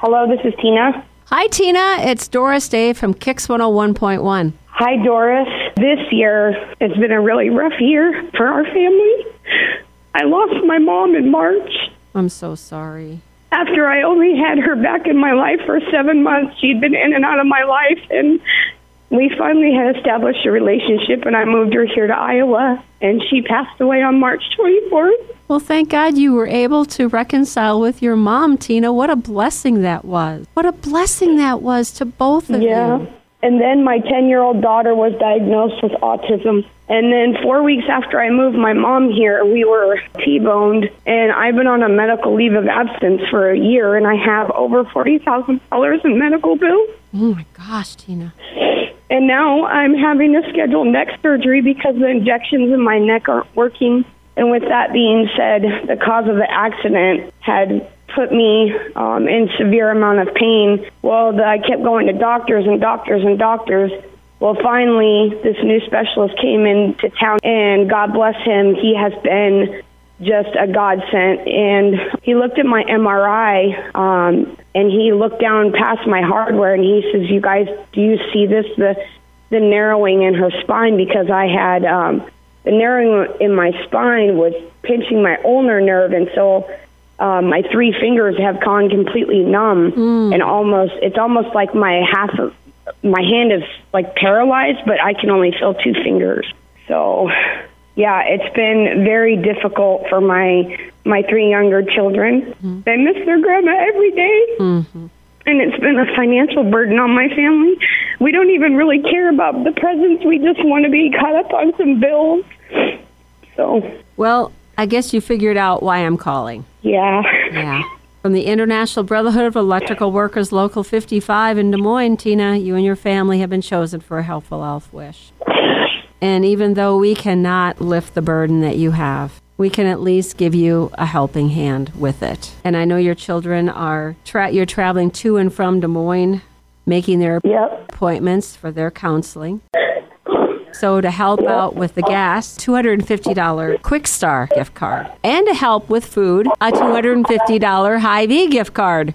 Hello, this is Tina. Hi, Tina. It's Doris Day from KIX 101.1. Hi, Doris. This year has been a really rough year for our family. I lost my mom in March. I'm so sorry. After I only had her back in my life for seven months, she'd been in and out of my life, and we finally had established a relationship, and I moved her here to Iowa, and she passed away on March 24th. Well, thank God you were able to reconcile with your mom, Tina. What a blessing that was. What a blessing that was to both of Yeah. you. Yeah. And then my 10 year old daughter was diagnosed with autism. And then four weeks after I moved my mom here, we were T boned. And I've been on a medical leave of absence for a year, and I have over $40,000 in medical bills. Oh my gosh, Tina. And now I'm having to schedule neck surgery because the injections in my neck aren't working. And with that being said, the cause of the accident had put me um, in severe amount of pain. Well, the, I kept going to doctors and doctors and doctors. Well, finally, this new specialist came into town, and God bless him, he has been just a godsend. And he looked at my MRI, um, and he looked down past my hardware, and he says, "You guys, do you see this? The the narrowing in her spine because I had um, the narrowing in my spine was pinching my ulnar nerve, and so." Um, my three fingers have gone completely numb, and almost it's almost like my half of my hand is like paralyzed, but I can only feel two fingers. So, yeah, it's been very difficult for my my three younger children. Mm-hmm. They miss their grandma every day. Mm-hmm. and it's been a financial burden on my family. We don't even really care about the presents. We just want to be caught up on some bills. So, Well, I guess you figured out why I'm calling. yeah. Yeah. From the International Brotherhood of Electrical Workers Local 55 in Des Moines, Tina, you and your family have been chosen for a helpful elf wish. And even though we cannot lift the burden that you have, we can at least give you a helping hand with it. And I know your children are tra- you're traveling to and from Des Moines, making their Yep. appointments for their counseling. So to help out with the gas, $250 QuikStar gift card. And to help with food, a $250 Hy-Vee gift card.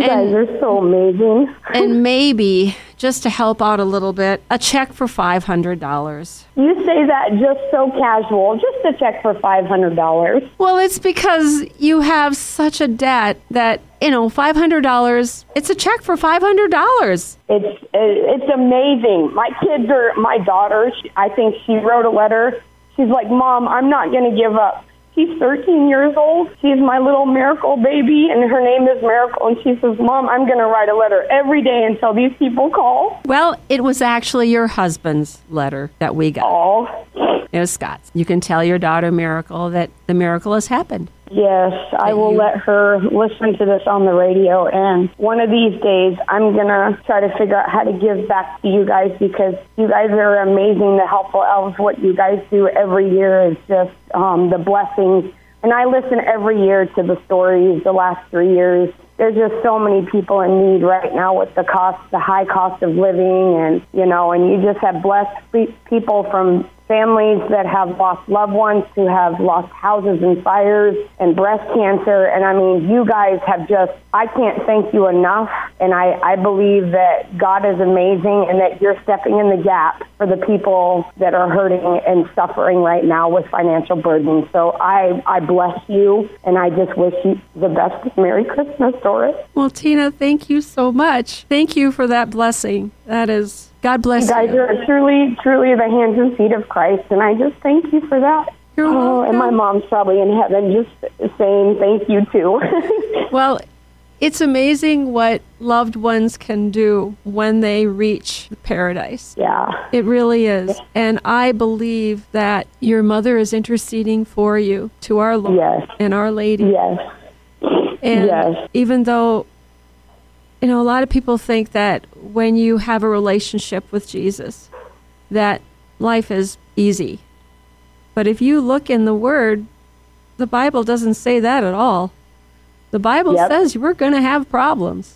You guys are so amazing. And maybe, just to help out a little bit, a check for $500. You say that just so casual, just a check for $500. Well, it's because you have such a debt that, you know, $500, it's a check for $500. It's uh, it's amazing. My kids are my daughter. I think she wrote a letter. She's like, "Mom, I'm not going to give up." She's 13 years old. She's my little miracle baby, and her name is Miracle. And she says, "Mom, I'm going to write a letter every day until these people call." Well, it was actually your husband's letter that we got. Oh, It was Scott's. You can tell your daughter Miracle that the miracle has happened. yes. I will let her listen to this on the radio, and one of these days, I'm going to try to figure out how to give back to you guys because you guys are amazing. The helpful elves, what you guys do every year is just um, the blessings. And I listen every year to the stories the last three years. There's just so many people in need right now with the cost, the high cost of living, and you know, and you just have blessed people from families that have lost loved ones, who have lost houses in fires and breast cancer. And I mean, you guys have just, I can't thank you enough. And I, I believe that God is amazing and that you're stepping in the gap for the people that are hurting and suffering right now with financial burdens. So I, I bless you and I just wish you the best Merry Christmas, Doris. Well, Tina, thank you so much. Thank you for that blessing. That is, God bless You guys you. are truly, truly the hands and feet of Christ, and I just thank you for that. You're oh, and my mom's probably in heaven just saying thank you too. Well, it's amazing what loved ones can do when they reach paradise. yeah. It really is. And I believe that your mother is interceding for you to our Lord Yes. and Our Lady. Yes. And Yes. even though, you know, a lot of people think that when you have a relationship with Jesus, that life is easy. But if you look in the Word, the Bible doesn't say that at all. The Bible Yep. says we're going to have problems.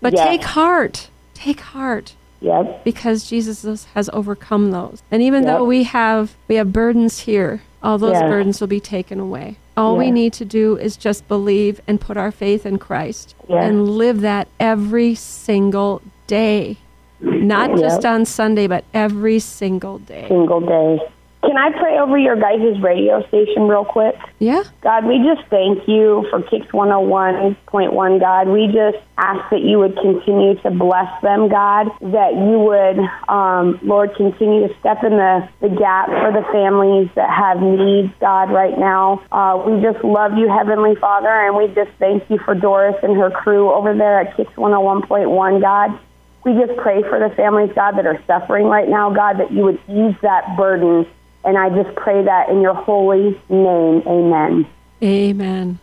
But Yes. take heart. Take heart Yep. because Jesus has- has overcome those. And even though we have we have burdens here, all those Yes. burdens will be taken away. All we need to do is just believe and put our faith in Christ Yes. and live that every single day. Not Yep. just on Sunday, but every single day. Single day. Can I pray over your guys' radio station real quick? Yeah. God, we just thank you for KIX 101.1, God. We just ask that you would continue to bless them, God, that you would, um, Lord, continue to step in the, the gap for the families that have needs, God, right now. Uh, we just love you, Heavenly Father, and we just thank you for Doris and her crew over there at KIX 101.1, God. We just pray for the families, God, that are suffering right now, God, that you would ease that burden. And I just pray that in your holy name. Amen. Amen.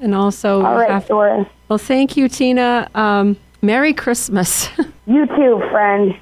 And also, All have- Doris. well, thank you, Tina. Um, Merry Christmas. You too, friend.